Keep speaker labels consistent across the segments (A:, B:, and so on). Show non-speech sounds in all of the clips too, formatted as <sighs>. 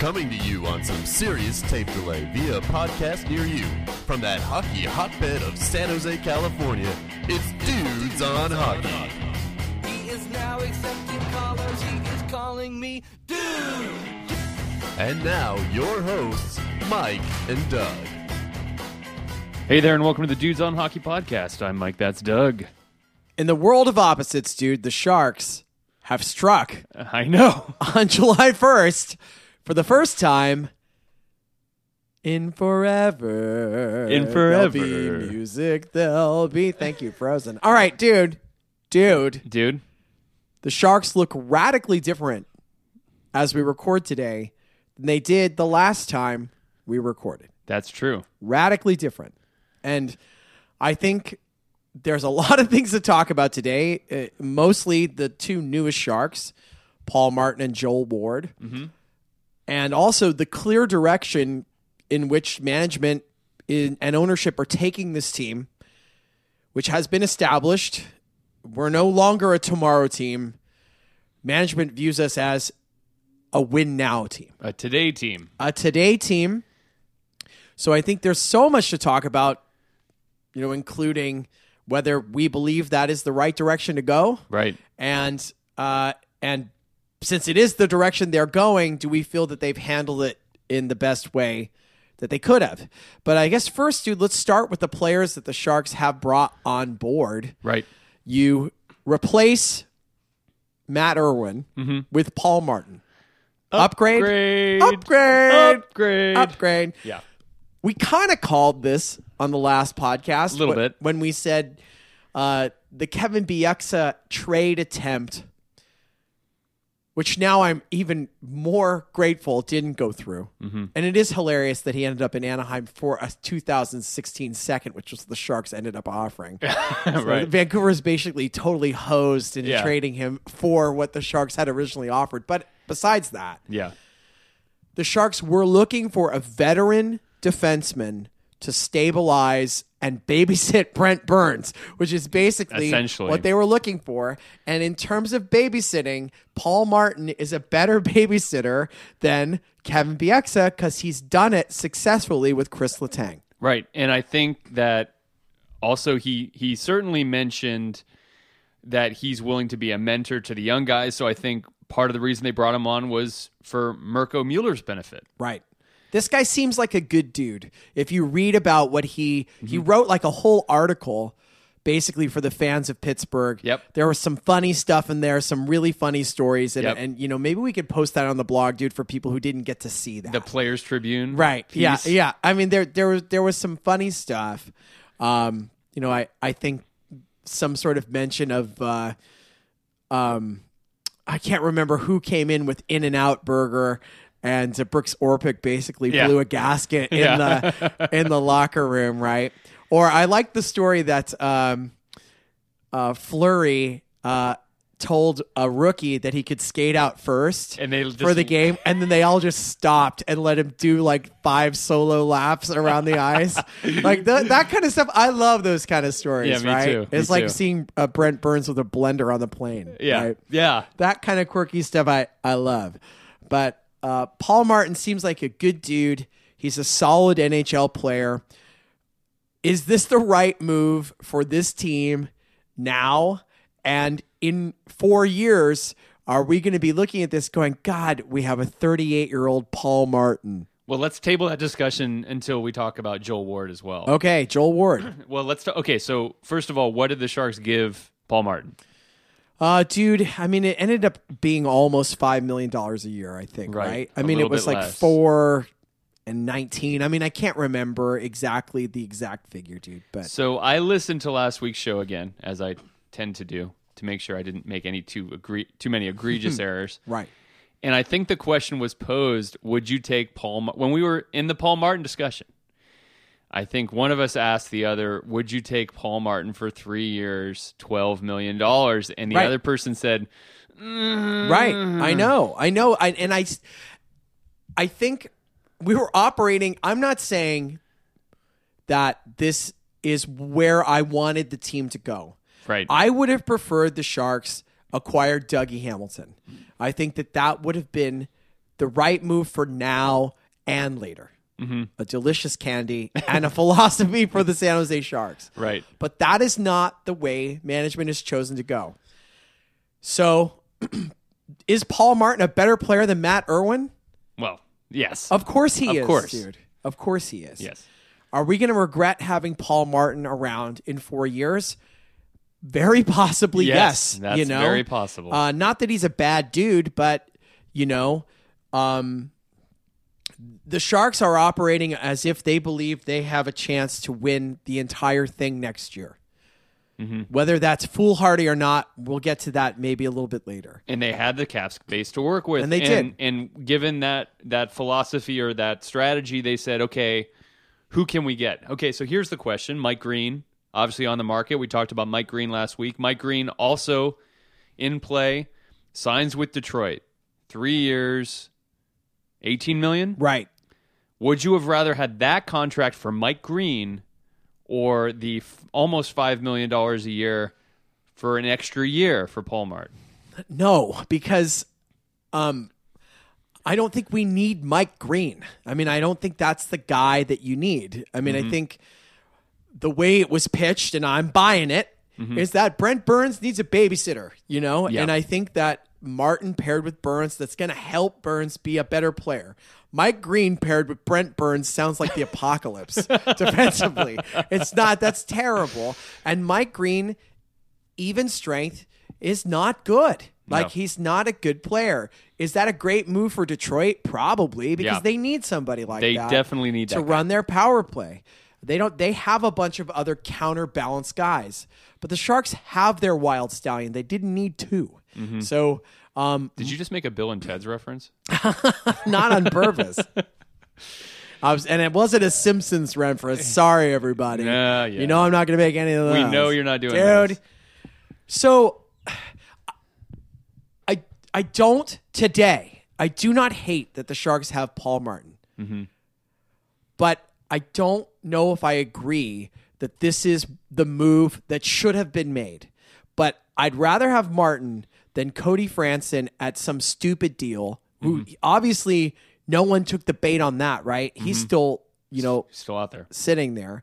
A: Coming to you on some serious tape delay via a podcast near you. From that hockey hotbed of San Jose, California, it's Dudes on Hockey.
B: He is now accepting callers. He is calling me dude.
A: And now, your hosts, Mike and Doug.
C: Hey there, and welcome to the Dudes on Hockey podcast. I'm Mike. That's Doug.
D: In the world of opposites, dude, the Sharks have struck
C: I know. <laughs>
D: on July 1st for the first time in forever.
C: In
D: There'll be
C: forever.
D: music, there'll be. Thank you, Frozen. All right, dude. Dude,
C: Dude,
D: the Sharks look radically different as we record today than they did the last time we recorded.
C: that's true.
D: radically different. And I think there's a <laughs> lot of things to talk about today. Uh, mostly the two newest Sharks, Paul Martin and Joel Ward, and also the clear direction in which management in, and ownership are taking this team, which has been established. We're no longer a tomorrow team. Management views us as a win now team
C: A today team.
D: a today team. So I think there's so much to talk about, you know, including whether we believe that is the right direction to go,
C: Right.
D: and uh, and since it is the direction they're going, do we feel that they've handled it in the best way that they could have? But I guess first, dude, let's start with the players that the Sharks have brought on board.
C: Right.
D: You replace Matt Irwin
C: Mm-hmm.
D: with Paul Martin. Upgrade.
C: Upgrade.
D: Upgrade.
C: Upgrade.
D: Upgrade.
C: Yeah.
D: We kind of called this on the last podcast.
C: A little
D: wh-
C: bit.
D: When we said uh, the Kevin Bieksa trade attempt, which now I'm even more grateful didn't go through.
C: Mm-hmm.
D: And it is hilarious that he ended up in Anaheim for a 2016 second, which was the Sharks ended up offering. <laughs> So
C: Right.
D: Vancouver's basically totally hosed into
C: Yeah.
D: trading him for what the Sharks had originally offered. But besides that,
C: Yeah.
D: the Sharks were looking for a veteran defenseman to stabilize and babysit <laughs> Brent Burns, which is basically
C: Essentially.
D: what they were looking for. And in terms of babysitting, Paul Martin is a better <laughs> babysitter than Kevin Bieksa because he's done it successfully with Chris Letang.
C: Right. And I think that also he he certainly mentioned that he's willing to be a mentor to the young guys. So I think part of the reason they brought him on was for Mirco Mueller's benefit.
D: Right. This guy seems like a good dude. If you read about what he he
C: Mm-hmm.
D: wrote like a whole article basically for the fans of Pittsburgh.
C: Yep.
D: There was some funny stuff in there, some really funny stories and
C: Yep.
D: and you know, maybe we could post that on the blog, dude, for people who didn't get to see that.
C: The Players Tribune.
D: right. Yeah. Yeah. I mean there there was there was some funny stuff. Um, you know, I I think some sort of mention of uh um I can't remember who came in with In and Out Burger, and Brooks Orpik basically
C: Yeah.
D: blew a gasket in
C: Yeah.
D: the <laughs> in the locker room, right? Or I like the story that um, uh, Fleury uh, told a rookie that he could skate out first
C: And they
D: for the game, and then they all just stopped and let him do like five solo laps around the ice, <laughs> like th- that kind of stuff. I love those kind of stories.
C: Yeah, me
D: right?
C: too. Me
D: It's like
C: too.
D: seeing uh, Brent Burns with a blender on the plane.
C: Yeah.
D: right?
C: Yeah.
D: that kind of quirky stuff I, I love. But uh, Paul Martin seems like a good dude. He's a solid NHL player. Is this the right move for this team now? And in four years, are we going to be looking at this going, God, we have a 38 year old Paul Martin?
C: Well, let's table that discussion until we talk about Joel Ward as well.
D: Okay, Joel Ward. <laughs>
C: Well, let's talk. Okay, so first of all, what did the Sharks give Paul Martin?
D: Uh, dude, I mean, it ended up being almost $5 million a year, I think,
C: Right.
D: right? I
C: A
D: mean, it was like
C: less.
D: four and 19. I mean, I can't remember exactly the exact figure, dude, but
C: So I listened to last week's show again, as I tend to do, to make sure I didn't make any too agree too many egregious <laughs> errors.
D: right.
C: And I think the question was posed: Would you take Paul Ma- when we were in the Paul Martin discussion? I think one of us asked the other, "Would you take Paul Martin for three years, twelve million dollars?" And the
D: Right.
C: other person said, mm-hmm.
D: Right. I know. I know. I, and I, I think we were operating. I'm not saying that this is where I wanted the team to go.
C: "Right,
D: I would have preferred the Sharks acquire Dougie Hamilton. I think that that would have been the right move for now and later.
C: Mm-hmm.
D: A delicious candy and a <laughs> philosophy for the San Jose Sharks.
C: Right.
D: But that is not the way management has chosen to go. So, <clears throat> is Paul Martin a better player than Matt Irwin?
C: Well, yes.
D: Of course he
C: Of
D: is,
C: course.
D: dude. Of course he is.
C: yes.
D: Are we going to regret having Paul Martin around in four years? Very possibly,
C: Yes,
D: yes.
C: that's
D: you know,
C: very possible.
D: Uh, not that he's a bad dude, but you know, um, the Sharks are operating as if they believe they have a chance to win the entire thing next year.
C: Mm-hmm.
D: Whether that's foolhardy or not, we'll get to that maybe a little bit later.
C: and they had the cap space to work with,
D: And they
C: and,
D: did.
C: And given that that philosophy or that strategy, they said, okay, who can we get? Okay, so here's the question: Mike Green, obviously on the market. We talked about Mike Green last week. Mike Green also in play, signs with Detroit, three years, eighteen million.
D: Right.
C: Would you have rather had that contract for Mike Green or the f- almost five million dollars a year for an extra year for Paul Mart?
D: No, because um I don't think we need Mike Green. I mean, I don't think that's the guy that you need. I mean, I think the way it was pitched, and I'm buying it, is that Brent Burns needs a babysitter, you know?
C: Yeah.
D: And I think that Martin paired with Burns, that's going to help Burns be a better player. Mike Green paired with Brent Burns sounds like the apocalypse <laughs> defensively. It's not, that's terrible. And Mike Green, even strength, is not good. Like
C: No.
D: he's not a good player. Is that a great move for Detroit? Probably because
C: Yeah.
D: they need somebody like
C: They
D: that.
C: They definitely need
D: to
C: guy.
D: run their power play. They don't. They have a bunch of other counterbalance guys, but the Sharks have their wild stallion. They didn't need 2
C: Mm-hmm.
D: So, um,
C: Did you just make a Bill and Ted's reference? <laughs>
D: not on purpose. <laughs> I was, and it wasn't a Simpsons reference. Sorry, everybody.
C: Yeah, yeah.
D: You know I'm not going to make any of those.
C: We know you're not doing
D: dude.
C: those.
D: So, I I don't today. I do not hate that the Sharks have Paul Martin,
C: Mm-hmm.
D: but I don't know if I agree that this is the move that should have been made. But I'd rather have Martin than Cody Franson at some stupid deal. Who
C: Mm-hmm.
D: obviously no one took the bait on that, right? He's
C: Mm-hmm.
D: still you know
C: Still out there.
D: sitting there.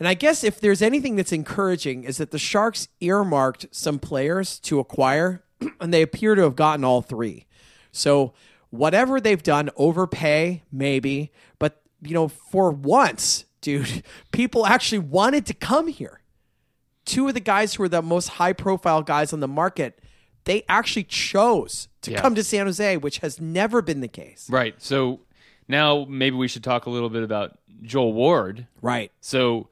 D: And I guess if there's anything that's encouraging is that the Sharks earmarked some players to acquire, <clears throat> and they appear to have gotten all three. So whatever they've done, overpay maybe, but you know, for once, <laughs> dude, people actually wanted to come here. Two of the guys who are the most high profile guys on the market, they actually chose to
C: Yeah.
D: come to San Jose, which has never been the case.
C: Right. So now maybe we should talk a little bit about Joel Ward.
D: Right.
C: So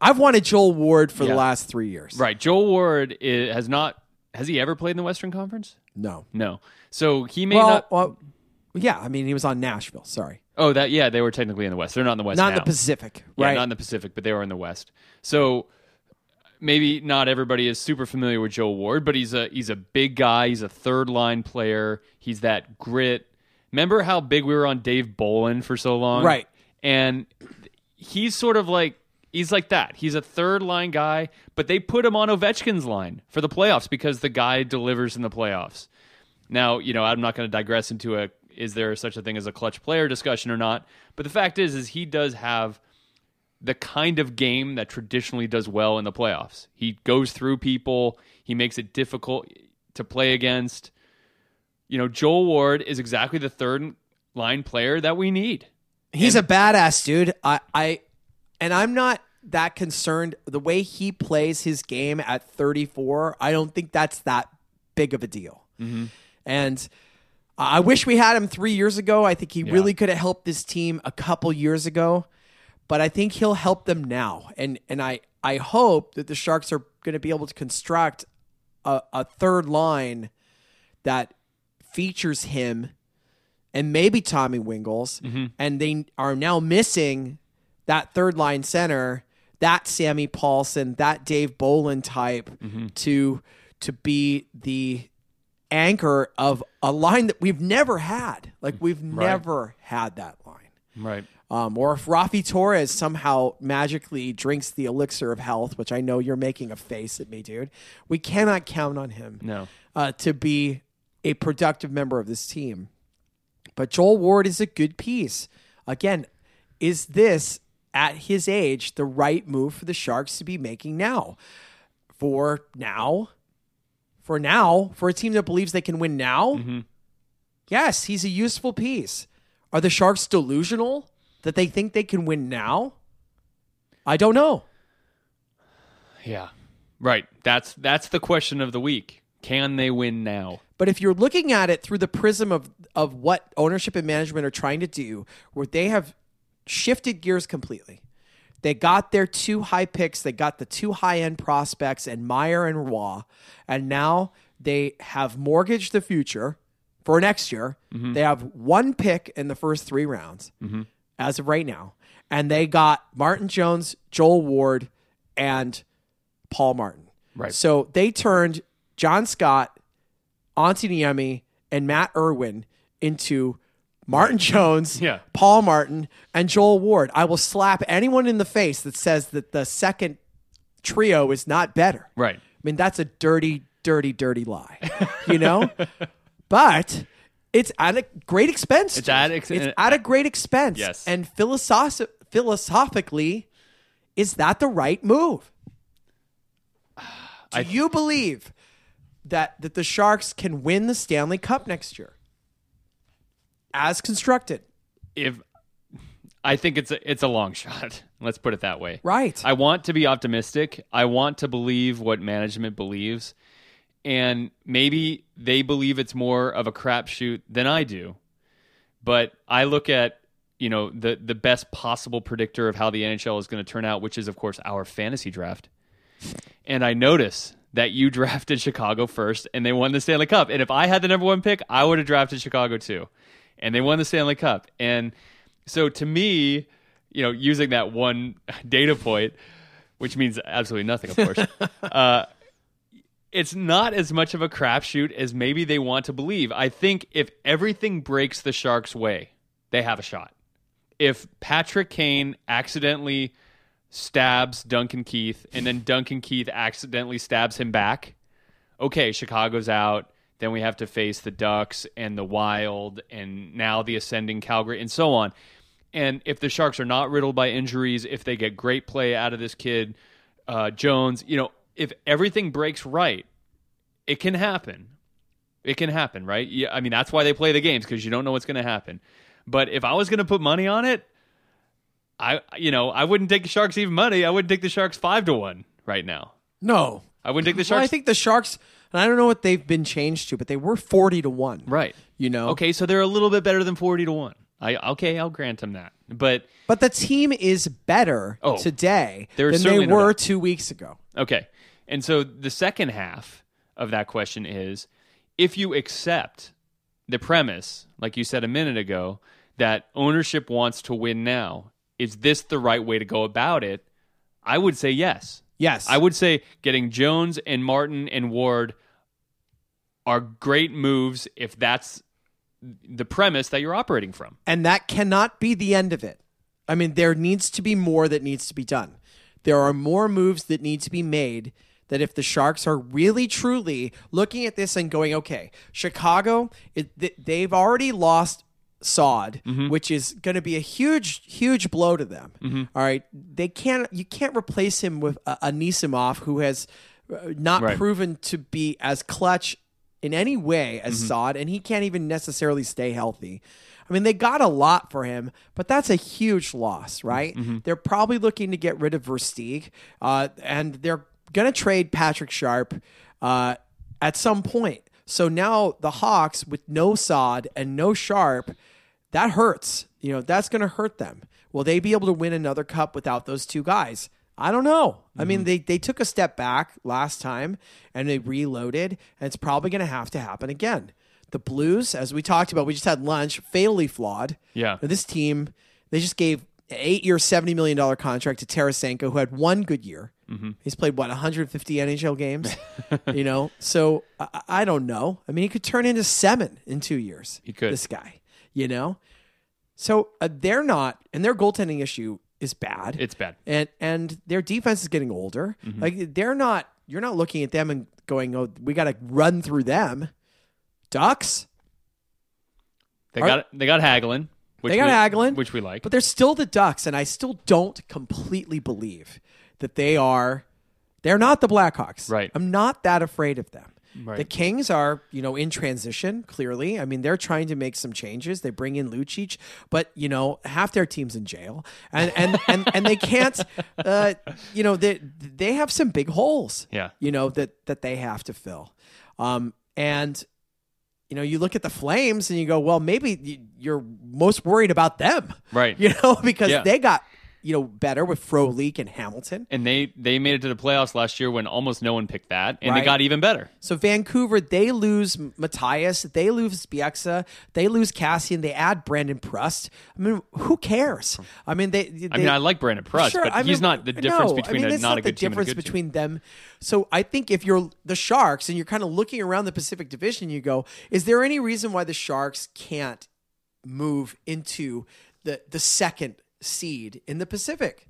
D: I've wanted Joel Ward for
C: Yeah.
D: the last three years.
C: right, Joel Ward i has not has he ever played in the Western Conference?
D: No.
C: No. So he may
D: Well,
C: not.
D: well, yeah. I mean, he was on Nashville. Sorry,
C: Oh, that yeah, they were technically in the West. They're not in the West.
D: not in the Pacific,
C: Yeah,
D: right?
C: not in the Pacific, but they were in the West. So maybe not everybody is super familiar with Joe Ward, but he's a he's a big guy. He's a third line player. He's that grit. Remember how big we were on Dave Bolland for so long?
D: Right.
C: And he's sort of like he's like that. He's a third line guy, but they put him on Ovechkin's line for the playoffs because the guy delivers in the playoffs. Now, you know, I'm not going to digress into a is there such a thing as a clutch player discussion or not, but the fact is is he does have the kind of game that traditionally does well in the playoffs. He goes through people, he makes it difficult to play against. You know, Joel Ward is exactly the third line player that we need.
D: He's a badass dude. I, I, and I'm not that concerned. The way he plays his game at 34, I don't think that's that big of a deal.
C: Mm-hmm.
D: And I wish we had him three years ago. I think he really could have helped this team a couple years ago. But I think he'll help them now. And and I, I hope that the Sharks are going to be able to construct a, a third line that features him and maybe Tommy Wingels, mm-hmm. and they are now missing that third line center, that Sammy Pahlsson, that Dave Bolland type mm-hmm. to to be the anchor of a line that we've never had. Like we've never had that line.
C: Right.
D: Um, or if Raffi Torres somehow magically drinks the elixir of health, which I know you're making a face at me, dude, we cannot count on him
C: No.
D: uh, to be a productive member of this team. But Joel Ward is a good piece. Again, is this at his age the right move for the Sharks to be making now? For now, for now, for a team that believes they can win now, yes, he's a useful piece. Are the Sharks delusional that they think they can win now? I don't know.
C: Yeah. Right. That's that's the question of the week. Can they win now?
D: But if you're looking at it through the prism of of what ownership and management are trying to do, where they have shifted gears completely. They got their two high picks, they got the two high end prospects and Meier and Roy, and now they have mortgaged the future for next year. Mm-hmm. They have one pick in the first three rounds mm-hmm. As of right now. And they got Martin Jones, Joel Ward, and Paul Martin.
C: Right.
D: So they turned John Scott, Auntie Antoniemi, and Matt Irwin into Martin Jones, <laughs>
C: Yeah.
D: Paul Martin, and Joel Ward. I will slap anyone in the face that says that the second trio is not better.
C: Right.
D: I mean, that's a dirty, dirty, dirty lie, you know? <laughs> but it's at a great expense.
C: It's at ex-
D: it's uh, at a great expense.
C: Yes.
D: And philosoph- philosophically, is that the right move? Do you believe that that the Sharks can win the Stanley Cup next year? As constructed.
C: If I think it's a, it's a long <laughs> shot. Let's put it that way.
D: Right.
C: I want to be optimistic. I want to believe what management believes. And maybe they believe it's more of a crapshoot than I do. But I look at, you know, the the best possible predictor of how the NHL is going to turn out, which is of course our fantasy draft. And I notice that you <laughs> drafted Chicago first and they won the Stanley Cup. And if I had the number 1 pick, I would have drafted Chicago too. And they won the Stanley Cup. And so to me, you know, using that one <laughs> data point, which means absolutely nothing, of course, <laughs> uh, it's not as much of a crapshoot as maybe they want to believe. I think if everything breaks the Sharks' way, they have a shot. If Patrick Kane accidentally stabs Duncan Keith and then Duncan Keith accidentally stabs him back, okay, Chicago's out. Then we have to face the Ducks and the Wild and now the ascending Calgary and so on. And if the Sharks are not riddled by injuries, if they get great play out of this kid, uh, Jones, you know, if everything breaks right, it can happen. It can happen, right? Yeah, I mean, that's why they play the games because you don't know what's going to happen. But if I was going to put money on it, I, you know, I wouldn't take the Sharks even money. I wouldn't take the Sharks five to one right now.
D: No.
C: I wouldn't take the
D: Well,
C: Sharks.
D: I think the Sharks, and I don't know what they've been changed to, but they were 40 to 1.
C: right.
D: You know?
C: Okay, so they're a little bit better than forty to one. I okay, I'll grant them that. But
D: But the team is better
C: Oh,
D: today than they
C: certainly no
D: were two weeks ago.
C: Okay. And so the second half of that question is if you accept the premise, like you said a minute ago, that ownership wants to win now, is this the right way to go about it? I would say yes.
D: Yes.
C: I would say getting Jones and Martin and Ward are great moves if that's the premise that you're operating from.
D: And that cannot be the end of it. I mean, there needs to be more that needs to be done. There are more moves that need to be made that if the Sharks are really truly looking at this and going, okay, Chicago, it, they've already lost Saad, which is going to be a huge, huge blow to them. All right, they can't, you can't replace him with a, Anisimov who has uh, not
C: Right.
D: proven to be as clutch in any way as Saad, and he can't even necessarily stay healthy. I mean, they got a lot for him, but that's a huge loss, right? They're probably looking to get rid of Versteeg, uh, and they're going to trade Patrick Sharp uh, at some point. So now the Hawks, with no Saad and no Sharp, that hurts. You know, that's going to hurt them. Will they be able to win another cup without those two guys? I don't know. I mean, they, they took a step back last time and they reloaded, and it's probably going to have to happen again. The Blues, as we talked about, we just had lunch, fatally flawed.
C: Yeah.
D: This team, they just gave eight year, $70 million contract to Tarasenko, who had one good year.
C: Mm-hmm.
D: He's played, what, 150 NHL games? <laughs> you know? So I, I don't know. I mean, he could turn into seven in two years.
C: He could.
D: This guy, you know? So uh, they're not, and their goaltending issue is bad
C: It's bad.
D: and and their defense is getting older. Like they're not. You're not looking at them and going, "Oh, we got to run through them." Ducks.
C: They
D: Are-
C: got they got Hagelin. Which
D: They got
C: we,
D: Hagelin,
C: which we like.
D: but they're still the Ducks, and I still don't completely believe that they are. They're not the Blackhawks.
C: Right.
D: I'm not that afraid of them.
C: Right.
D: The Kings are, you know, in transition. Clearly, I mean, they're trying to make some changes. They bring in Lucic, but you know, half their team's in jail, and and and, and they can't. <laughs> Uh, you know, they they have some big holes.
C: Yeah.
D: You know that that they have to fill, um, and you know, you look at the Flames and you go, well, maybe you're most worried about them,
C: Right. <laughs>
D: You know, because
C: Yeah.
D: they got you know better with Frolik and Hamilton.
C: and they they made it to the playoffs last year when almost no one picked that, and
D: Right.
C: they got even better.
D: So Vancouver, they lose Matthias, they lose Bieksa, they lose Kassian, they add Brandon Prust. I mean, who cares? I mean, they. they
C: I mean, I like Brandon Prust,
D: Sure,
C: but
D: I
C: he's
D: mean,
C: not the difference
D: no,
C: between
D: I mean,
C: a
D: it's
C: not, a
D: the
C: good team and a
D: difference
C: good team.
D: between them. So I think if you're the Sharks and you're kind of looking around the Pacific Division, you go, is there any reason why the Sharks can't move into the the second seed in the Pacific?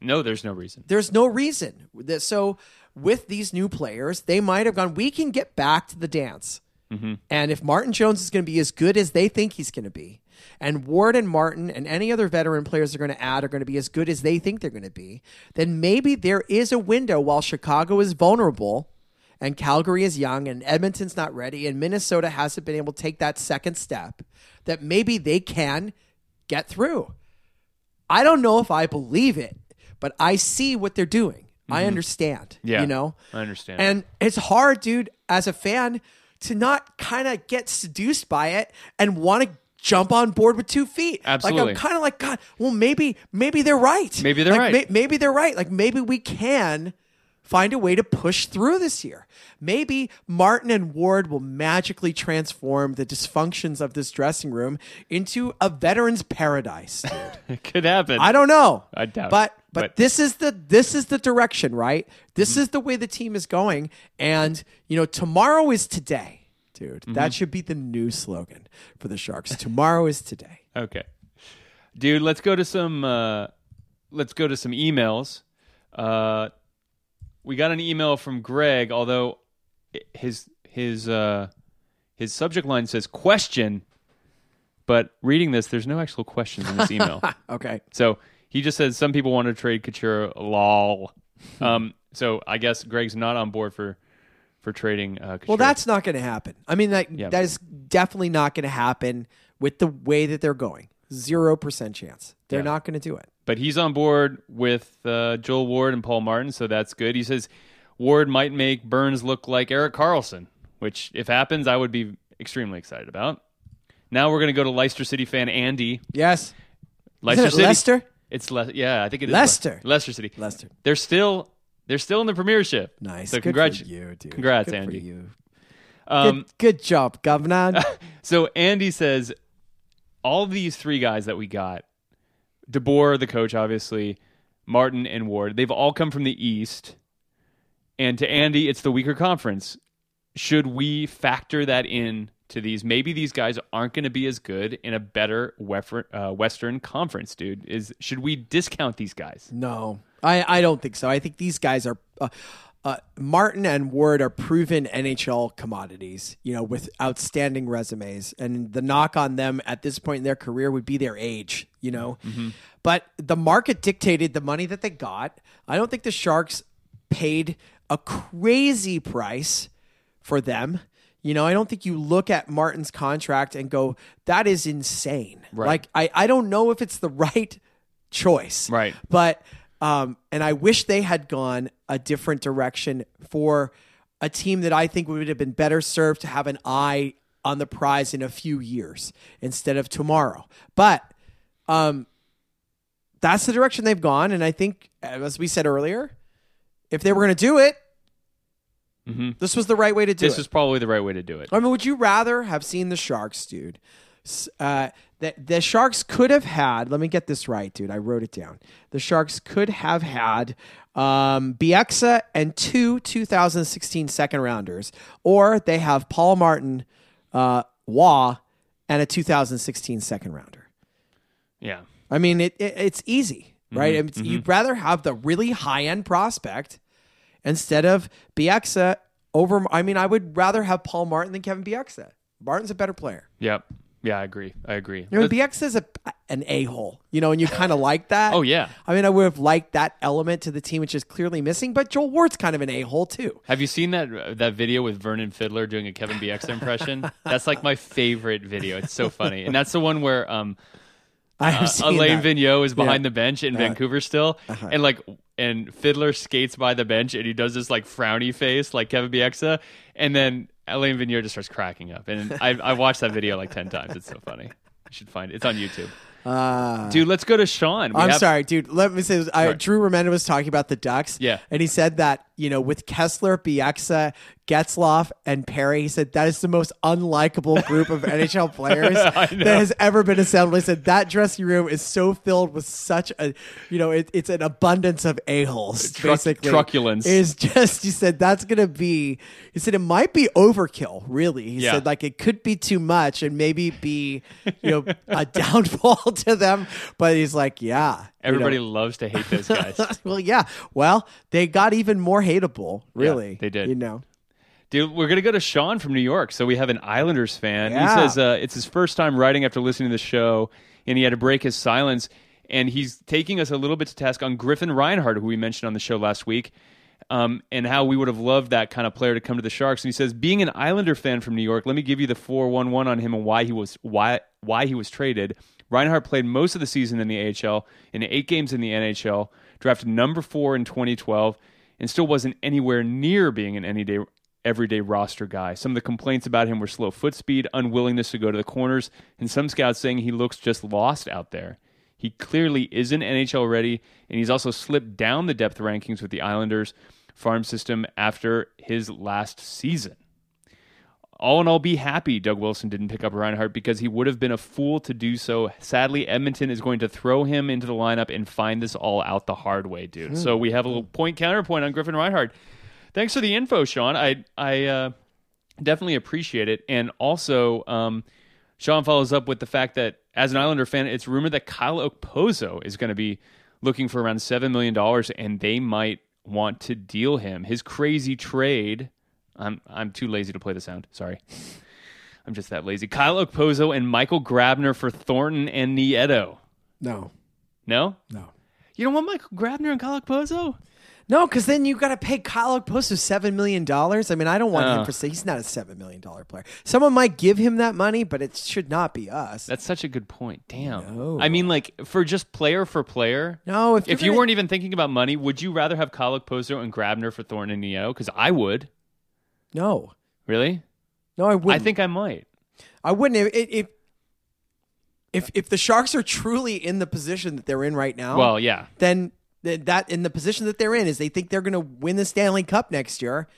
C: No, there's no reason.
D: There's no reason. So with these new players, they might have gone. We can get back to the dance. Mm-hmm. And if Martin Jones is going to be as good as they think he's going to be, and Ward and Martin and any other veteran players they're going to add are going to be as good as they think they're going to be, then maybe there is a window while Chicago is vulnerable and Calgary is young and Edmonton's not ready and Minnesota hasn't been able to take that second step that maybe they can get through. I don't know if I believe it, but I see what they're doing. I understand.
C: Mm-hmm. Yeah,
D: You know?
C: I understand.
D: And it's hard, dude, as a fan, to not kind of get seduced by it and want to jump on board with two feet.
C: Absolutely.
D: Like I'm kind of like, God, well, maybe, maybe they're right.
C: Maybe they're
D: Like,
C: right.
D: may- maybe they're right. Like maybe we can find a way to push through this year. Maybe Martin and Ward will magically transform the dysfunctions of this dressing room into a veteran's paradise, dude. <laughs>
C: it could happen.
D: I don't know.
C: I doubt it,
D: But, but
C: but-
D: this is the this is the direction, right? This
C: Mm-hmm.
D: is the way the team is going, and you know tomorrow is today, dude.
C: Mm-hmm.
D: That should be the new slogan for the Sharks. tomorrow is today. <laughs>
C: Okay, dude. Let's go to some. Uh, let's go to some emails. Uh, we got an email from Greg, although his his uh, his subject line says question, but reading this, there's no actual questions in this email. <laughs>
D: Okay.
C: So he just says some people want to trade Couture. Lol. Um, so I guess Greg's not on board for for trading. Uh.
D: Well, that's not going to happen. I mean, that
C: Yeah.
D: that is definitely not going to happen with the way that they're going. Zero percent chance. They're
C: Yeah.
D: not going to do it.
C: But he's on board with uh, Joel Ward and Paul Martin, so that's good. He says Ward might make Burns look like Erik Karlsson, which, if happens, I would be extremely excited about. Now we're going to go to Leicester City fan Andy.
D: Yes.
C: Leicester
D: it
C: City.
D: Leicester?
C: It's Le- yeah, I think it is
D: Leicester.
C: Le- Leicester City.
D: Leicester.
C: They're still they're still in the Premiership.
D: Nice.
C: So congrats,
D: for you, dude.
C: congrats,
D: Good for
C: Andy.
D: you.
C: Um,
D: good, good job, Governor. <laughs>
C: So Andy says all these three guys that we got, DeBoer, the coach, obviously, Martin and Ward, they've all come from the East. And to Andy, it's the weaker conference. Should we factor that in to these? Maybe these guys aren't going to be as good in a better uh, Western Conference, dude. Is should we discount these guys?
D: No, I, I don't think so. I think these guys are. Uh, uh, Martin and Ward are proven NHL commodities, you know, with outstanding resumes. And the knock on them at this point in their career would be their age, you know. But the market dictated the money that they got. I don't think the Sharks paid a crazy price for them. You know, I don't think you look at Martin's contract and go, that is insane. Like, I, I don't know if it's the <laughs> right choice.
C: Right.
D: But um, and I wish they had gone a different direction for a team that I think would have been better served to have an eye on the prize in a few years instead of tomorrow. But um, that's the direction they've gone, and I think, as we said earlier, if they were going to do it, this was the right way to do it.
C: This
D: it.
C: is probably the right way to do it.
D: I mean, would you rather have seen the Sharks, dude? Uh, the, the Sharks could have had, let me get this right, dude. I wrote it down. The Sharks could have had um, Bieksa and two 2016 second rounders, or they have Paul Martin, uh, Waugh, and a 2016 second rounder.
C: Yeah.
D: I mean, it, it it's easy, right? It's- You'd rather have the really high end prospect instead of Bieksa over. I mean, I would rather have Paul Martin than Kevin Bieksa. Martin's a better player.
C: Yep. Yeah, I agree. I agree.
D: You know, Bieksa is a an a hole, you know, and you kind of like that.
C: Oh, yeah.
D: I mean, I would have liked that element to the team, which is clearly missing. But Joel Ward's kind of an a hole too.
C: Have you seen that that video with Vernon Fiddler doing a Kevin Bieksa impression? <laughs> that's like my favorite video. It's so funny, and that's the one where um, <laughs>
D: I have
C: uh,
D: seen
C: Alain
D: that.
C: Vigneault is behind
D: Yeah.
C: the bench in Vancouver still,
D: Uh-huh.
C: and like and Fiddler skates by the bench and he does this like frowny face like Kevin Bieksa, and then Alain Vigneault just starts cracking up, and I I watched that video like ten times. It's so funny. You should find it. It's on YouTube.
D: Uh,
C: Dude, let's go to Sean. We
D: I'm
C: have-
D: sorry, dude. Let me say, this. I, Drew Remenda was talking about the Ducks.
C: Yeah.
D: and he said that you know with Kesler, Bieksa, Getzlaf, and Perry, he said that is the most unlikable group of <laughs> NHL players <laughs> that has ever been assembled. He said that dressing room is so filled with such a, you know, it, it's an abundance of a holes.
C: Truck-
D: basically,
C: truculence.
D: is just. He said that's gonna be. He said it might be overkill. Really, he
C: Yeah.
D: said like it could be too much and maybe be, you know, a <laughs> downfall to them. But he's like, yeah, you know.
C: Everybody loves to hate those guys. <laughs>
D: well, yeah. Well, they got even more hateable, really.
C: they did.
D: You know.
C: Dude, we're gonna go to Sean from New York. So we have an Islanders fan.
D: Yeah.
C: He says uh, it's his first time writing after listening to the show, and he had to break his silence. And he's taking us a little bit to task on Griffin Reinhart, who we mentioned on the show last week, um, and how we would have loved that kind of player to come to the Sharks. And he says, being an Islander fan from New York, let me give you the four one one on him and why he was why why he was traded. Reinhart played most of the season in the AHL, in eight games in the NHL, drafted number four in 2012, and still wasn't anywhere near being an any day everyday roster guy. Some of the complaints about him were slow foot speed, unwillingness to go to the corners, and some scouts saying he looks just lost out there. He clearly isn't NHL ready, and he's also slipped down the depth rankings with the Islanders farm system after his last season. All in all, be happy Doug Wilson didn't pick up Reinhart because he would have been a fool to do so. Sadly, Edmonton is going to throw him into the lineup and find this all out the hard way, dude. So we have a little point counterpoint on Griffin Reinhart. Thanks for the info, Sean. I I uh, definitely appreciate it. And also, um, Sean follows up with the fact that as an Islander fan, it's rumored that Kyle Okposo is going to be looking for around seven million dollars, and they might want to deal him. His crazy trade. I'm I'm too lazy to play the sound. Sorry. I'm just that lazy. Kyle Okposo and Michael Grabner for Thornton and Nieto.
D: No.
C: No?
D: No.
C: You don't want Michael Grabner and Kyle Okposo?
D: No, because then you got to pay Kyle Okposo seven million dollars. I mean, I don't want
C: Oh.
D: him for. Say he's not a seven million dollar player. Someone might give him that money, but it should not be us.
C: That's such a good point. Damn.
D: No.
C: I mean, like for just player for player.
D: no, if,
C: If
D: you're
C: you weren't even thinking about money, would you rather have Kyle Okposo and Grabner for Thornton and Nieto? Because I would.
D: No,
C: Really?
D: no, I wouldn't.
C: I think I might.
D: I wouldn't. If, if if if the Sharks are truly in the position that they're in right now,
C: Well, yeah.
D: then th- that in the position that they're in is they think they're going to win the Stanley Cup next year.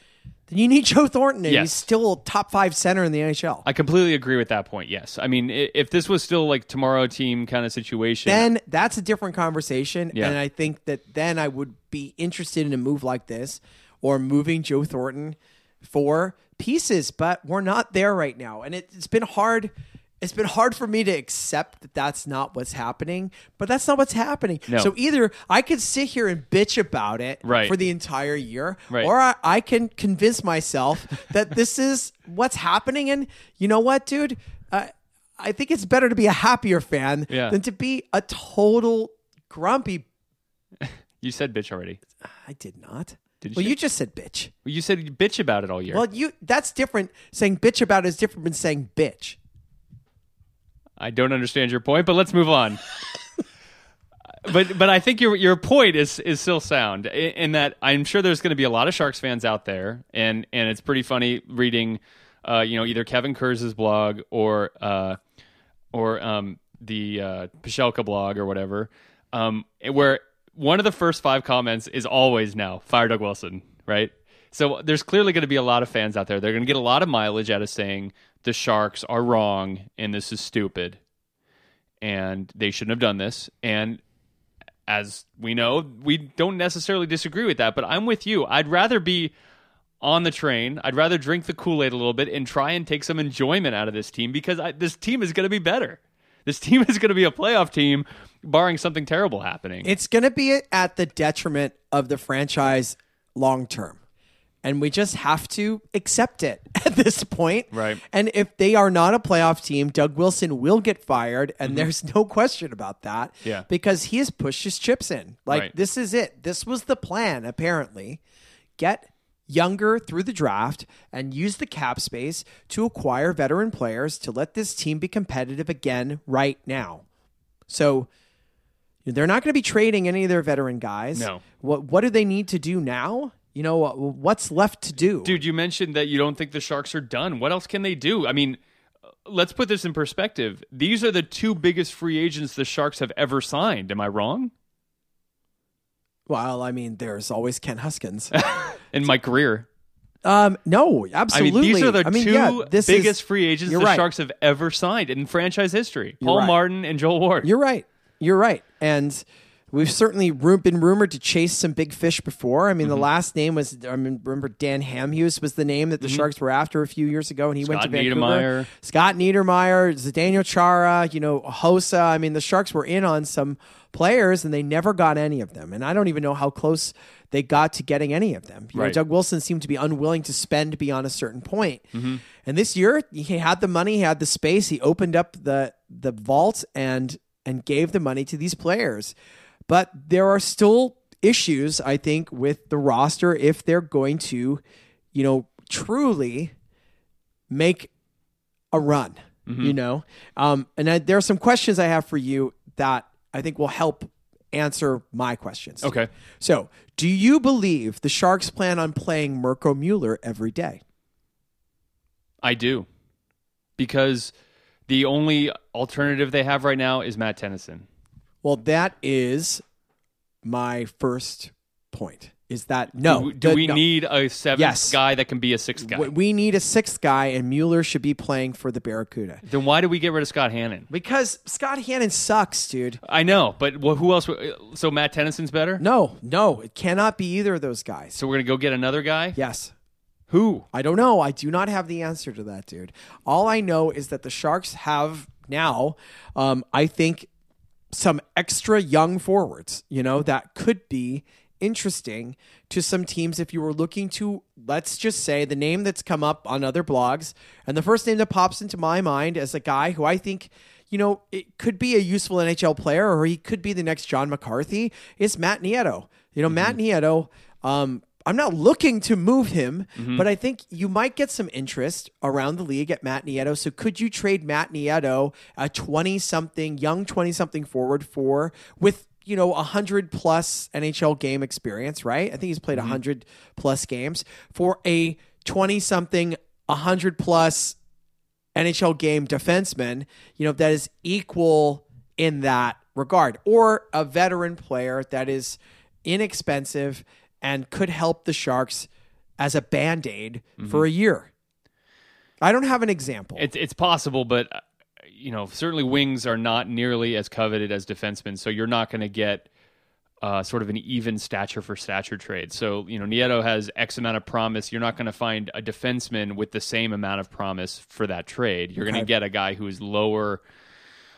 D: Then you need <laughs> Joe Thornton, and
C: Yes.
D: he's still a top five center in the NHL.
C: I completely agree with that point. Yes. I mean, i- if this was still like tomorrow team kind of situation,
D: then that's a different conversation.
C: Yeah.
D: And I think that then I would be interested in a move like this or moving Joe Thornton for pieces, but we're not there right now. And it, it's been hard. It's been hard for me to accept that that's not what's happening, but that's not what's happening.
C: No.
D: So either I could sit here and bitch about it
C: Right.
D: for the entire year,
C: Right.
D: or I, I can convince myself <laughs> that this is what's happening. And you know what, dude? Uh, I think it's better to be a happier fan
C: Yeah.
D: than to be a total grumpy. <laughs>
C: you said bitch already.
D: I did not.
C: Did
D: well,
C: you?
D: you just said bitch.
C: Well, you said bitch about it all year.
D: Well, you that's different. Saying bitch about it is different than saying bitch.
C: I don't understand your point, but let's move on. <laughs> but but I think your your point is is still sound in, in that I'm sure there's going to be a lot of Sharks fans out there, and and it's pretty funny reading, uh, you know, either Kevin Kurz's blog or uh, or um, the uh, Pichelka blog or whatever, um, where one of the first five comments is always now fire Doug Wilson, right? So there's clearly going to be a lot of fans out there. They're going to get a lot of mileage out of saying the Sharks are wrong and this is stupid and they shouldn't have done this. And as we know, we don't necessarily disagree with that, but I'm with you. I'd rather be on the train. I'd rather drink the Kool Aid a little bit and try and take some enjoyment out of this team because I, this team is going to be better. This team is going to be a playoff team, barring something terrible happening.
D: It's going to be at the detriment of the franchise long term. And we just have to accept it <laughs> at this point.
C: Right.
D: And if they are not a playoff team, Doug Wilson will get fired. And there's no question about that.
C: Mm-hmm. Yeah.
D: Because he has pushed his chips in. Like,
C: Right.
D: this is it. This was the plan, apparently. Get younger through the draft and use the cap space to acquire veteran players to let this team be competitive again right now. So they're not going to be trading any of their veteran guys.
C: No.
D: What what do they need to do now? You know, what's left to do?
C: Dude, you mentioned that you don't think the Sharks are done. What else can they do? I mean, let's put this in perspective. These are the two biggest free agents the Sharks have ever signed. Am I wrong?
D: Well, I mean, there's always Kent Huskins. <laughs>
C: In my career.
D: um, no,
C: I
D: absolutely.
C: mean, these are the
D: I mean,
C: two
D: yeah,
C: biggest
D: is,
C: free agents the
D: right.
C: Sharks have ever signed in franchise history. Paul
D: right.
C: Martin and Joel Ward.
D: You're right. You're right. And we've certainly been rumored to chase some big fish before. I mean,
C: Mm-hmm.
D: the last name was, I mean, remember Dan Hamhuis was the name that the Sharks were after a few years ago, and he went to
C: Mm-hmm. Scott
D: Vancouver.
C: Niedermayer.
D: Scott Niedermayer, Zdeno Chara, you know, Hossa. I mean, the Sharks were in on some players, and they never got any of them. And I don't even know how close they got to getting any of them. You know,
C: Right.
D: Doug Wilson seemed to be unwilling to spend beyond a certain point.
C: Mm-hmm.
D: And this year, he had the money, he had the space, he opened up the the vault and and gave the money to these players. But there are still issues, I think, with the roster if they're going to, you know, truly make a run. You know, um, and I, there are some questions I have for you that I think will help answer my questions.
C: Okay.
D: So, do you believe the Sharks plan on playing Mirco Mueller every day?
C: I do. Because the only alternative they have right now is Matt Tennyson.
D: Well, that is my first point. Is that no?
C: do, we- do
D: the-
C: we
D: no.
C: need a seventh
D: Yes.
C: guy that can be a sixth guy?
D: We- need a sixth guy, and Mueller should be playing for the Barracuda
C: then why did we get rid of Scott Hannan?
D: because Scott Hannan sucks, dude.
C: I know, but wh- who else? So Matt Tennyson's better.
D: No, no, it cannot be either of those guys.
C: So we're gonna go get another guy.
D: Yes.
C: Who?
D: I don't know. I do not have the answer to that, dude. All I know is that the Sharks have now, um, I think, some extra young forwards, you know, that could be interesting to some teams if you were looking to, let's just say, the name that's come up on other blogs. And the first name that pops into my mind as a guy who I think. You know, it could be a useful NHL player, or he could be the next John McCarthy. Is Matt Nieto? You know, Matt Nieto. Um, I'm not looking to move him, mm-hmm. but I think you might get some interest around the league at Matt Nieto. So could you trade Matt Nieto, a 20 something, young 20 something forward for with, you know, a 100 plus NHL game experience, right? I think he's played a mm-hmm. 100 plus games for a 20 something, 100 plus NHL game defenseman, you know, that is equal in that regard, or a veteran player that is inexpensive and could help the Sharks as a band aid for a year. I don't have an example.
C: It's it's possible, but uh, you know, certainly wings are not nearly as coveted as defensemen. So you're not going to get uh, sort of an even stature for stature trade. So you know, Nieto has X amount of promise. You're not going to find a defenseman with the same amount of promise for that trade. You're going to get a guy who is lower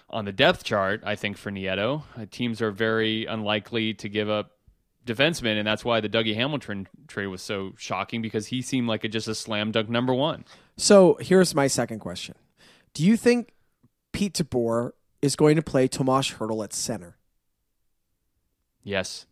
C: on the depth chart. I think for Nieto, uh, teams are very unlikely to give up defensemen, and that's why the Dougie Hamilton trade was so shocking because he seemed like a, just a slam dunk number one.
D: so here's my second question: Do you think Pete DeBoer is going to play Tomas Hertl at center?
C: Yes,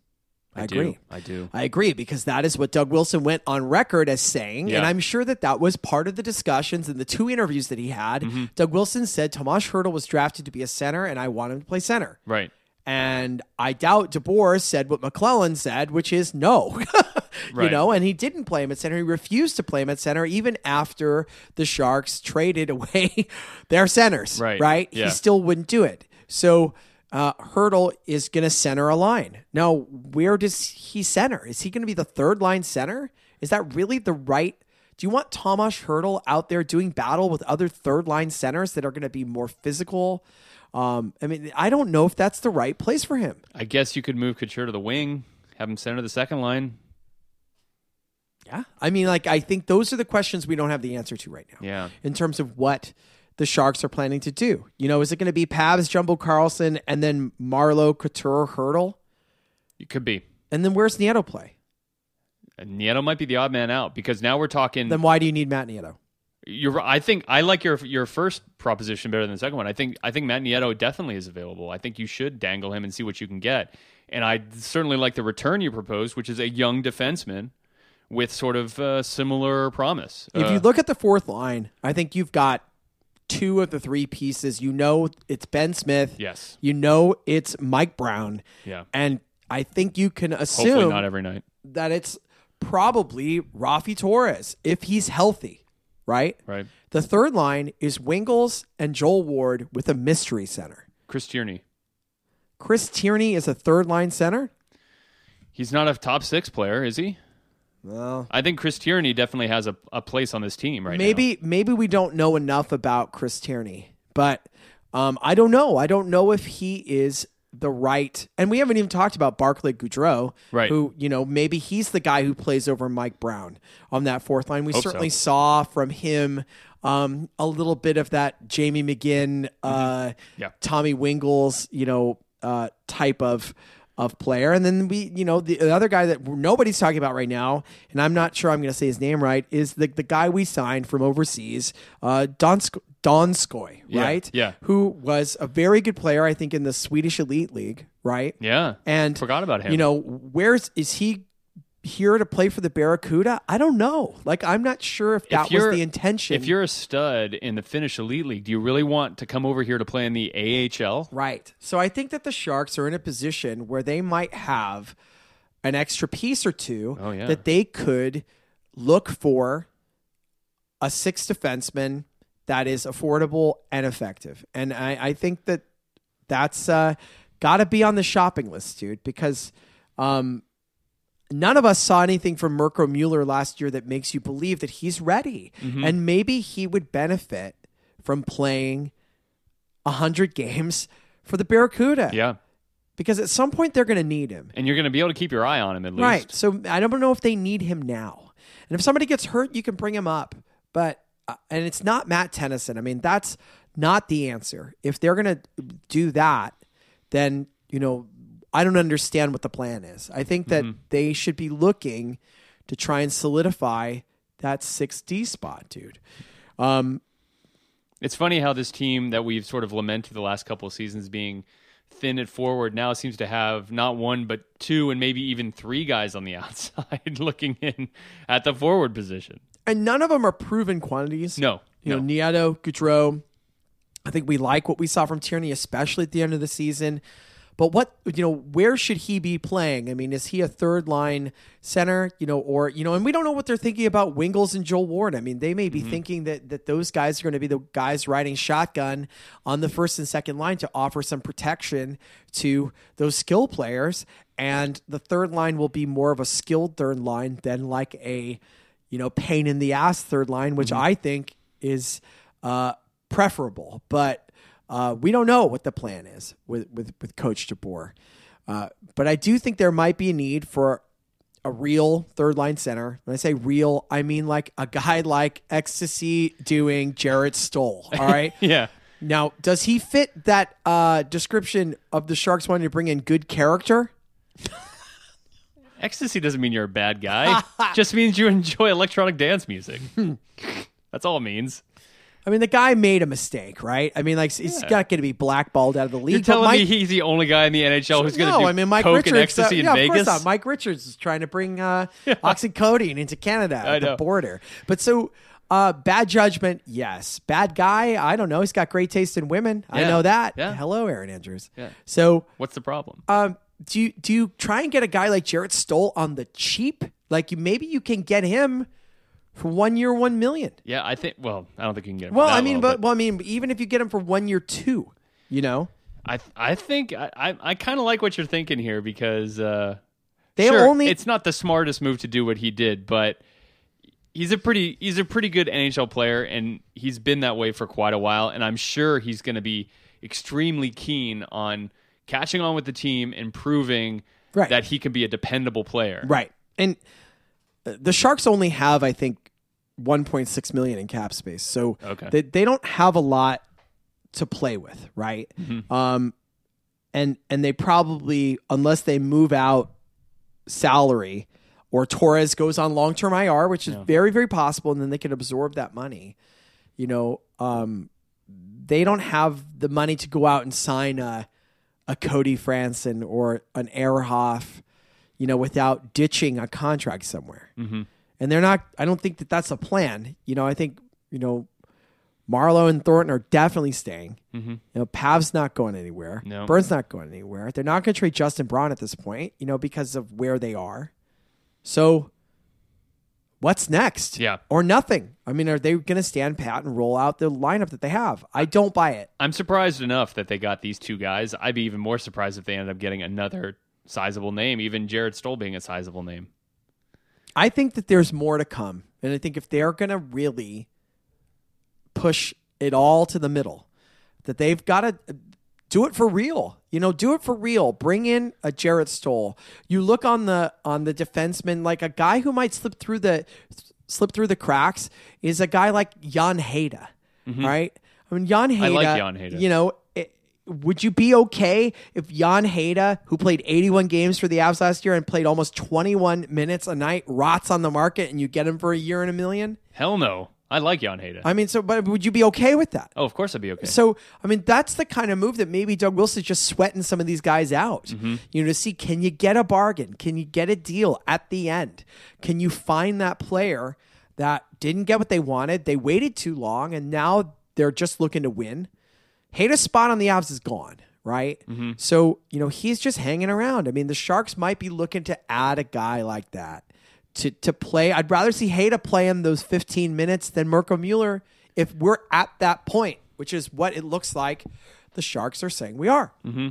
D: I
C: do.
D: agree.
C: I do.
D: I agree because that is what Doug Wilson went on record as saying, and I'm sure that that was part of the discussions in the two interviews that he had.
C: Mm-hmm.
D: Doug Wilson said Tomas Hertl was drafted to be a center, and I want him to play center.
C: Right.
D: And I doubt DeBoer said what McLellan said, which is no. <laughs> you know, and he didn't play him at center. He refused to play him at center even after the Sharks traded <laughs> away their centers.
C: Right.
D: Right.
C: Yeah.
D: He still wouldn't do it. So uh, Hertl is going to center a line. Now, where does he center? Is he going to be the third line center? Is that really the right? Do you want Tomas Hertl out there doing battle with other third line centers that are going to be more physical? Um, I mean, I don't know if that's the right place for him.
C: I guess you could move Couture to the wing, have him center the second line.
D: Yeah. I mean, like, I think those are the questions we don't have the answer to right now.
C: Yeah.
D: In terms of what the Sharks are planning to do. You know, is it going to be Pavs, Jumbo Carlson, and then Marleau, Couture, Hertl?
C: It could be.
D: And then where's Nieto play?
C: Nieto might be the odd man out because now we're talking.
D: Then why do you need Matt Nieto?
C: You're, I think I like your your first proposition better than the second one. I think I think Matt Nieto definitely is available. I think you should dangle him and see what you can get. And I certainly like the return you proposed, which is a young defenseman with sort of uh, similar promise.
D: If
C: Uh,
D: you look at the fourth line, I think you've got two of the three pieces. You know it's Ben Smith.
C: yes,
D: You know it's Mike Brown.
C: yeah,
D: And I think you can
C: hopefully
D: assume
C: not every night.
D: that it's probably Raffi Torres if he's healthy, right?
C: Right,
D: The third line is Wingels and Joel Ward with a mystery center.
C: Chris Tierney.
D: Chris Tierney is a third line center.
C: He's not a top six player, is he?
D: Well,
C: I think Chris Tierney definitely has a, a place on this team right now.
D: maybe maybe we don't know enough about Chris Tierney, but um, I don't know. I don't know if he is the right. And we haven't even talked about Barclay Goodrow,
C: Right.
D: Who you know maybe he's the guy who plays over Mike Brown on that fourth line. We
C: Hope so.
D: certainly saw from him um, a little bit of that Jamie McGinn, uh,
C: Mm-hmm. Yeah.
D: Tommy Wingels, you know, uh, type of of player. And then we, you know, the, the other guy that nobody's talking about right now, and I'm not sure I'm going to say his name right, is the the guy we signed from overseas, uh, Donsk- Donskoi,
C: Yeah,
D: right?
C: yeah.
D: Who was a very good player, I think, in the Swedish Elite League, right?
C: Yeah,
D: And
C: forgot about him.
D: You know, where's is he? Here to play for the Barracuda? I don't know. Like, I'm not sure if that was the intention.
C: If you're a stud in the Finnish Elite League, do you really want to come over here to play in the AHL?
D: Right. So I think that the Sharks are in a position where they might have an extra piece or two
C: Oh, yeah.
D: that they could look for a six defenseman that is affordable and effective. And I, I think that that's uh, got to be on the shopping list, dude, because um, none of us saw anything from Mirco Mueller last year that makes you believe that he's ready.
C: Mm-hmm.
D: And maybe he would benefit from playing 100 games for the Barracuda.
C: Yeah,
D: Because at some point they're going to need him.
C: and you're going to be able to keep your eye on him at least.
D: Right. So I don't know if they need him now. And if somebody gets hurt, you can bring him up. But, uh, and it's not Matt Tennyson. I mean, that's not the answer. If they're going to do that, then, you know, I don't understand what the plan is. I think that they should be looking to try and solidify that 6D spot, dude. Um,
C: It's funny how this team that we've sort of lamented the last couple of seasons being thin at forward now seems to have not one but two and maybe even three guys on the <laughs> outside looking in at the forward position.
D: and none of them are proven quantities.
C: No,
D: You
C: no.
D: know, Nieto, Goodrow. I think we like what we saw from Tierney, especially at the end of the season. But what you know, where should he be playing? I mean, is he a third line center? You know, or you know, and we don't know what they're thinking about Wingels and Joel Ward. I mean, they may be thinking that that those guys are going to be the guys riding shotgun on the first and second line to offer some protection to those skill players, and the third line will be more of a skilled third line than like a you know pain in the ass third line, which I think is uh, preferable, but. Uh, we don't know what the plan is with with, with Coach DeBoer, uh, but I do think there might be a need for a real third line center. When I say real, I mean like a guy <laughs> like ecstasy doing Jarret Stoll. All <laughs> right.
C: Yeah.
D: now, does he fit that uh, description of the Sharks wanting to bring in good character? <laughs>
C: Ecstasy doesn't mean you're a bad guy. just means you enjoy electronic dance music. That's all it means.
D: I mean, the guy made a mistake, right? I mean, like he's
C: Yeah.
D: not going to be blackballed out of the league.
C: You're
D: but
C: telling
D: Mike-
C: me he's the only guy in the NHL who's going to
D: no,
C: do
D: I mean Mike
C: coke
D: Richards.
C: and ecstasy
D: uh,
C: in
D: yeah,
C: Vegas?
D: Of course not. Mike Richards is trying to bring uh, <laughs> oxycodone into Canada at the
C: know.
D: border. But so uh, bad judgment, yes. Bad guy, I don't know. He's got great taste in women. I
C: Yeah.
D: know that.
C: Yeah.
D: Hello, Erin Andrews.
C: Yeah.
D: So
C: What's the problem?
D: um, do you do you try and get a guy like Jarret Stoll on the cheap? Like you maybe you can get him for one year, one million.
C: yeah, I think. Well, I don't think you can get. Him for
D: Well, I mean, but, well, I mean, even if you get him for one year, two, you know,
C: I I think I I, I kind of like what you're thinking here because uh,
D: they
C: sure,
D: only
C: it's not the smartest move to do what he did, but he's a pretty he's a pretty good NHL player, and he's been that way for quite a while. And I'm sure he's going to be extremely keen on catching on with the team and proving
D: Right.
C: that he can be a dependable player.
D: Right. And uh, the Sharks only have, I think, 1.6 million in cap space. So
C: Okay.
D: they, they don't have a lot to play with, right? Um, and and they probably, unless they move out salary, or Torres goes on long term IR, which is very, very possible, and then they can absorb that money. You know, um, they don't have the money to go out and sign a, a Cody Franson or an Ehrhoff, you know, without ditching a contract somewhere. Mm-hmm. And they're not. I don't think that that's a plan. You know, I think you know Marleau and Thornton are definitely staying. Mm-hmm. You know, Pav's not going anywhere.
C: No.
D: Burns not going anywhere. They're not going to trade Justin Braun at this point. You know, because of where they are. So, what's next?
C: Yeah.
D: or nothing. I mean, are they going to stand pat and roll out the lineup that they have? I don't buy it.
C: I'm surprised enough that they got these two guys. I'd be even more surprised if they ended up getting another sizable name, even Jarret Stoll being a sizable name.
D: I think that there's more to come. And I think if they're going to really push it all to the middle, that they've got to do it for real. You know, do it for real. Bring in a Jarret Stoll. You look on the on the defenseman like a guy who might slip through the slip through the cracks is a guy like Jan Hejda, right? I mean, Jan Hejda.
C: Mm-hmm. like Jan Hejda.
D: You know, would you be okay if Jan Hejda, who played 81 games for the Avs last year and played almost 21 minutes a night, rots on the market and you get him for a year and a million?
C: Hell no. I like Jan Hejda.
D: I mean, so but would you be okay with that?
C: oh, of course I'd be okay.
D: So, I mean, that's the kind of move that maybe Doug Wilson's just sweating some of these guys out.
C: Mm-hmm.
D: You know, to see can you get a bargain? Can you get a deal at the end? Can you find that player that didn't get what they wanted? They waited too long and now they're just looking to win. Hejda's spot on the Avs is gone, right?
C: Mm-hmm.
D: So, you know, he's just hanging around. I mean, the Sharks might be looking to add a guy like that to, to play. I'd rather see Hejda play in those 15 minutes than Mirco Mueller if we're at that point, which is what it looks like the Sharks are saying we are. Mm-hmm.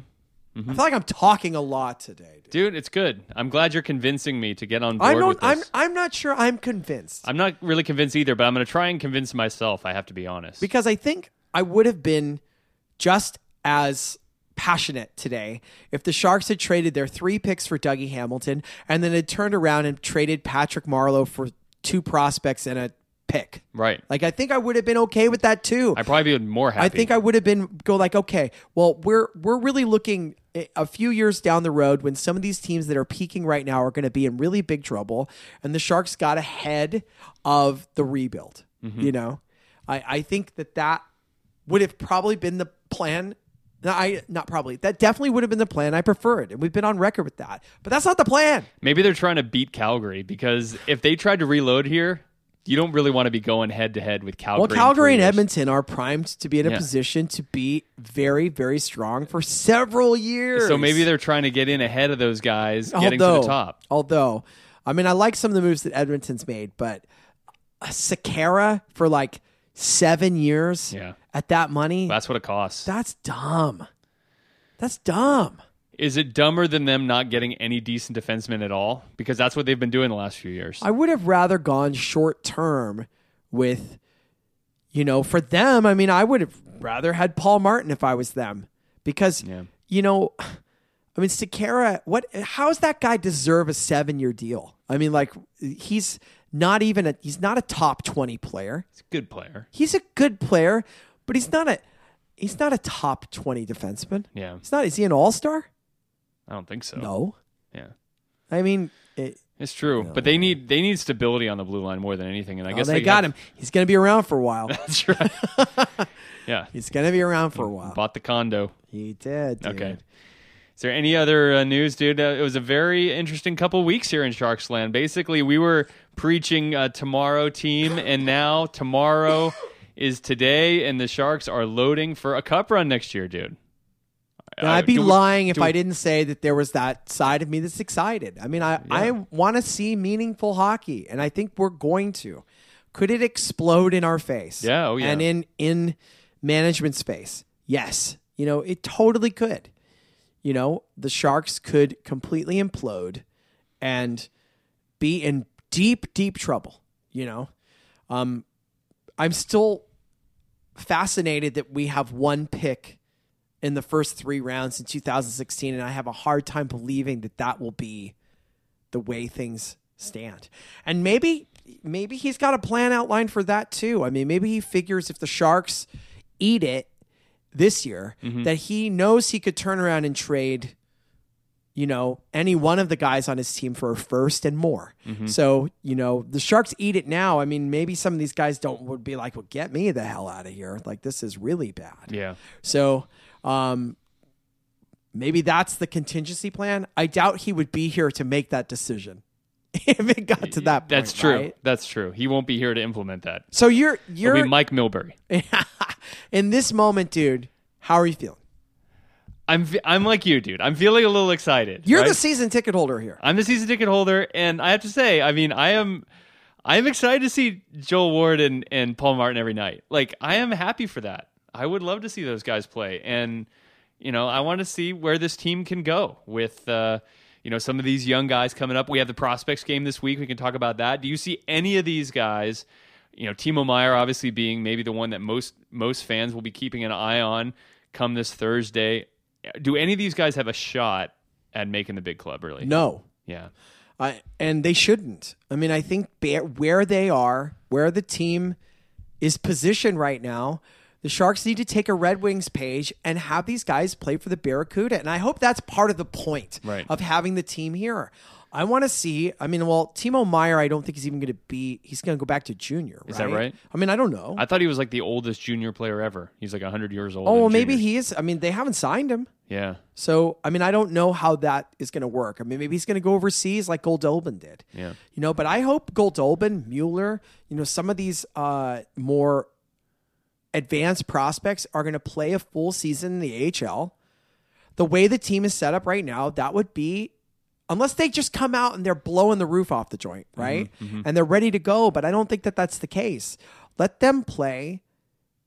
D: I feel like I'm talking a lot today. Dude.
C: Dude, it's good. I'm glad you're convincing me to get on board
D: I'm not.
C: with
D: I'm. I'm not sure. I'm convinced
C: I'm not really convinced either, but I'm going to try and convince myself. I have to be honest.
D: because I think I would have been just as passionate today if the Sharks had traded their three picks for Dougie Hamilton and then had turned around and traded Patrick Marleau for two prospects and a pick.
C: right.
D: Like I think I would have been okay with that too.
C: I'd probably be more happy.
D: I think I would have been go like, okay, well, we're we're really looking a- a few years down the road when some of these teams that are peaking right now are going to be in really big trouble, and the Sharks got ahead of the rebuild. Mm-hmm. You know, I I think that that would have probably been the plan. No, I not probably. That definitely would have been the plan. I prefer it, and we've been on record with that. But that's not the plan.
C: Maybe they're trying to beat Calgary because if they tried to reload here, you don't really want to be going head to head with Calgary.
D: Well, Calgary and. Edmonton are primed to be in a
C: Yeah.
D: position to be very, very strong for several years.
C: So maybe they're trying to get in ahead of those guys getting to the top.
D: Although, I mean, I like some of the moves that Edmonton's made, but a Sekera for like seven years
C: Yeah.
D: At that money,
C: That's what it costs.
D: that's dumb. That's dumb.
C: Is it dumber than them not getting any decent defensemen at all? Because that's what they've been doing the last few years.
D: I would have rather gone short term with, you know, for them. I mean, I would have rather had Paul Martin if I was them because,
C: Yeah.
D: you know, <sighs> I mean, Sekera, what? How does that guy deserve a seven year deal? I mean, like he's not even a he's not a top twenty player.
C: He's a good player.
D: He's a good player, but he's not a he's not a top twenty defenseman.
C: Yeah.
D: He's not. Is he an all star?
C: I don't think so.
D: No.
C: Yeah.
D: I mean, it,
C: It's true, but they need they need stability on the blue line more than anything, and I
D: oh,
C: guess
D: they, got
C: have-
D: him. He's going to be around for a while. <laughs>
C: That's right. <laughs> yeah,
D: he's going to be around for a while.
C: bought the condo.
D: He did. Dude.
C: Okay. Is there any other uh, news, dude? Uh, it was a very interesting couple weeks here in Sharks Land. Basically, we were preaching uh, tomorrow team, and now tomorrow is today, and the Sharks are loading for a cup run next year, dude.
D: And I'd be
C: we-
D: lying if
C: do
D: I didn't say that there was that side of me that's excited. I mean, I, I want to see meaningful hockey, and I think we're going to. Could it explode in our face?
C: Yeah, oh, yeah.
D: And in in management space, yes. You know, it totally could. You know, the Sharks could completely implode and be in deep, deep trouble. You know, um, I'm still fascinated that we have one pick in the first three rounds in 2016, and I have a hard time believing that that will be the way things stand. And maybe, maybe he's got a plan outlined for that too. I mean, maybe he figures if the Sharks eat it this year, mm-hmm. that he knows he could turn around and trade, you know, any one of the guys on his team for a first and more.
C: Mm-hmm.
D: So, you know, the Sharks eat it now. I mean, maybe some of these guys don't would be like, well, get me the hell out of here. Like, this is really bad.
C: Yeah.
D: So, um, maybe that's the contingency plan. I doubt he would be here to make that decision <laughs> if it got to that point.
C: That's true.
D: right?
C: That's true. He won't be here to implement that.
D: So you're
C: It'll
D: you're
C: be Mike Milbury. <laughs>
D: in this moment, dude. How are you feeling?
C: I'm I'm like you, dude. I'm feeling a little excited.
D: You're
C: right?
D: the season ticket holder here.
C: I'm the season ticket holder, and I have to say, I mean, I am, I am excited to see Joel Ward and and Paul Martin every night. Like, I am happy for that. I would love to see those guys play, and you know, I want to see where this team can go with. Uh, you know, some of these young guys coming up. We have the prospects game this week. We can talk about that. Do you see any of these guys? You know, Timo Meier obviously being maybe the one that most most fans will be keeping an eye on come this Thursday. Do any of these guys have a shot at making the big club? Really?
D: No,
C: Yeah.
D: I, and they shouldn't. I mean, I think where they are, where the team is positioned right now, the Sharks need to take a Red Wings page and have these guys play for the Barracuda. And I hope that's part of the point
C: Right.
D: of having the team here. I want to see. I mean, well, Timo Meier, I don't think he's even going to be. He's going to go back to junior.
C: Is that right?
D: I mean, I don't know.
C: I thought he was like the oldest junior player ever. He's like 100 years old.
D: oh, well, maybe he is. I mean, they haven't signed him.
C: Yeah.
D: So, I mean, I don't know how that is going to work. I mean, maybe he's going to go overseas like Goldobin did.
C: Yeah.
D: You know, but I hope Goldobin, Mueller, you know, some of these uh, more advanced prospects are going to play a full season in the AHL. The way the team is set up right now, that would be, unless they just come out and they're blowing the roof off the joint, mm-hmm, right? Mm-hmm. And they're ready to go. But I don't think that that's the case. Let them play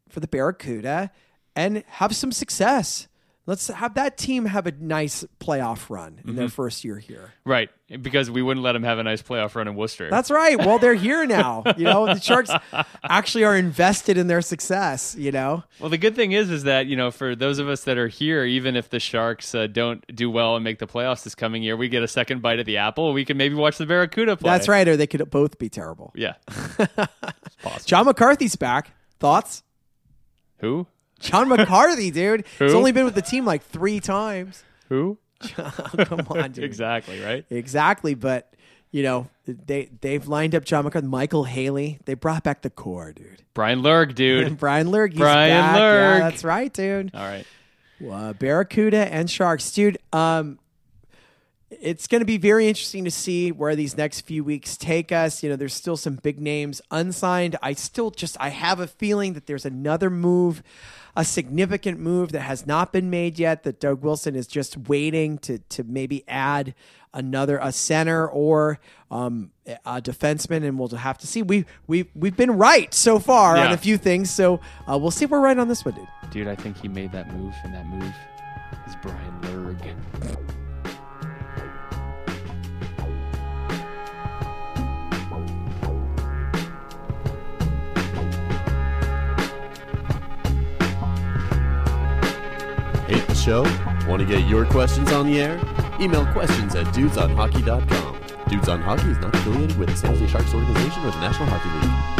D: for the Barracuda and have some success. Let's have that team have a nice playoff run in their first year here.
C: Right. Because we wouldn't let them have a nice playoff run in Worcester.
D: That's right. Well, they're here now. <laughs> You know, the Sharks actually are invested in their success. You know,
C: well, the good thing is, is that, you know, for those of us that are here, even if the Sharks uh, don't do well and make the playoffs this coming year, we get a second bite at the apple. We can maybe watch the Barracuda play.
D: that's right. Or they could both be terrible.
C: Yeah. <laughs>
D: John McCarthy's back. Thoughts?
C: Who?
D: John <laughs> McCarthy, dude. He's
C: Who?
D: only been with the team like three times.
C: Who? <laughs>
D: John, Come on, dude.
C: exactly, right?
D: Exactly, but you know they they've lined up John McCarthy, Micheal Haley. They brought back the core, dude.
C: Bryan Lerg, <laughs> dude.
D: And Bryan Lerg, he's
C: Brian
D: back. Yeah,
C: Lerg.
D: that's right, dude.
C: All right.
D: Uh, Barracuda and Sharks, dude. Um, it's going to be very interesting to see where these next few weeks take us. You know, there's still some big names unsigned. I still just I have a feeling that there's another move, a significant move that has not been made yet. That Doug Wilson is just waiting to to maybe add another a center or um, a defenseman, and we'll have to see. We we we've been right so far on a few things, so uh, we'll see if we're right on this one, dude.
C: Dude, I think he made that move, and that move is
A: Bryan Lerg. Show? Want to get your questions on the air? Email questions at dudesonhockey.com. Dudes on Hockey is not affiliated with the San Jose Sharks organization or the National Hockey League.